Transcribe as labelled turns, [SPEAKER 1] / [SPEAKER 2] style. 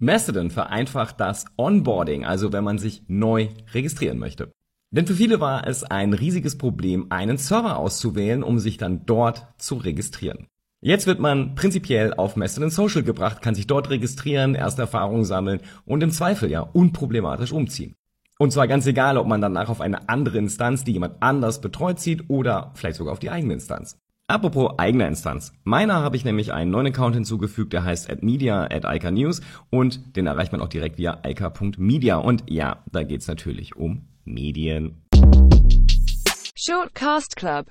[SPEAKER 1] Mastodon vereinfacht das Onboarding, also wenn man sich neu registrieren möchte. Denn für viele war es ein riesiges Problem, einen Server auszuwählen, um sich dann dort zu registrieren. Jetzt wird man prinzipiell auf Mastodon Social gebracht, kann sich dort registrieren, erste Erfahrungen sammeln und im Zweifel ja unproblematisch umziehen. Und zwar ganz egal, ob man danach auf eine andere Instanz, die jemand anders betreut, zieht oder vielleicht sogar auf die eigene Instanz. Apropos eigene Instanz. Meiner habe ich nämlich einen neuen Account hinzugefügt, der heißt at media at Ica News und den erreicht man auch direkt via ica.media. Und ja, da geht's natürlich um Medien.
[SPEAKER 2] Shortcast Club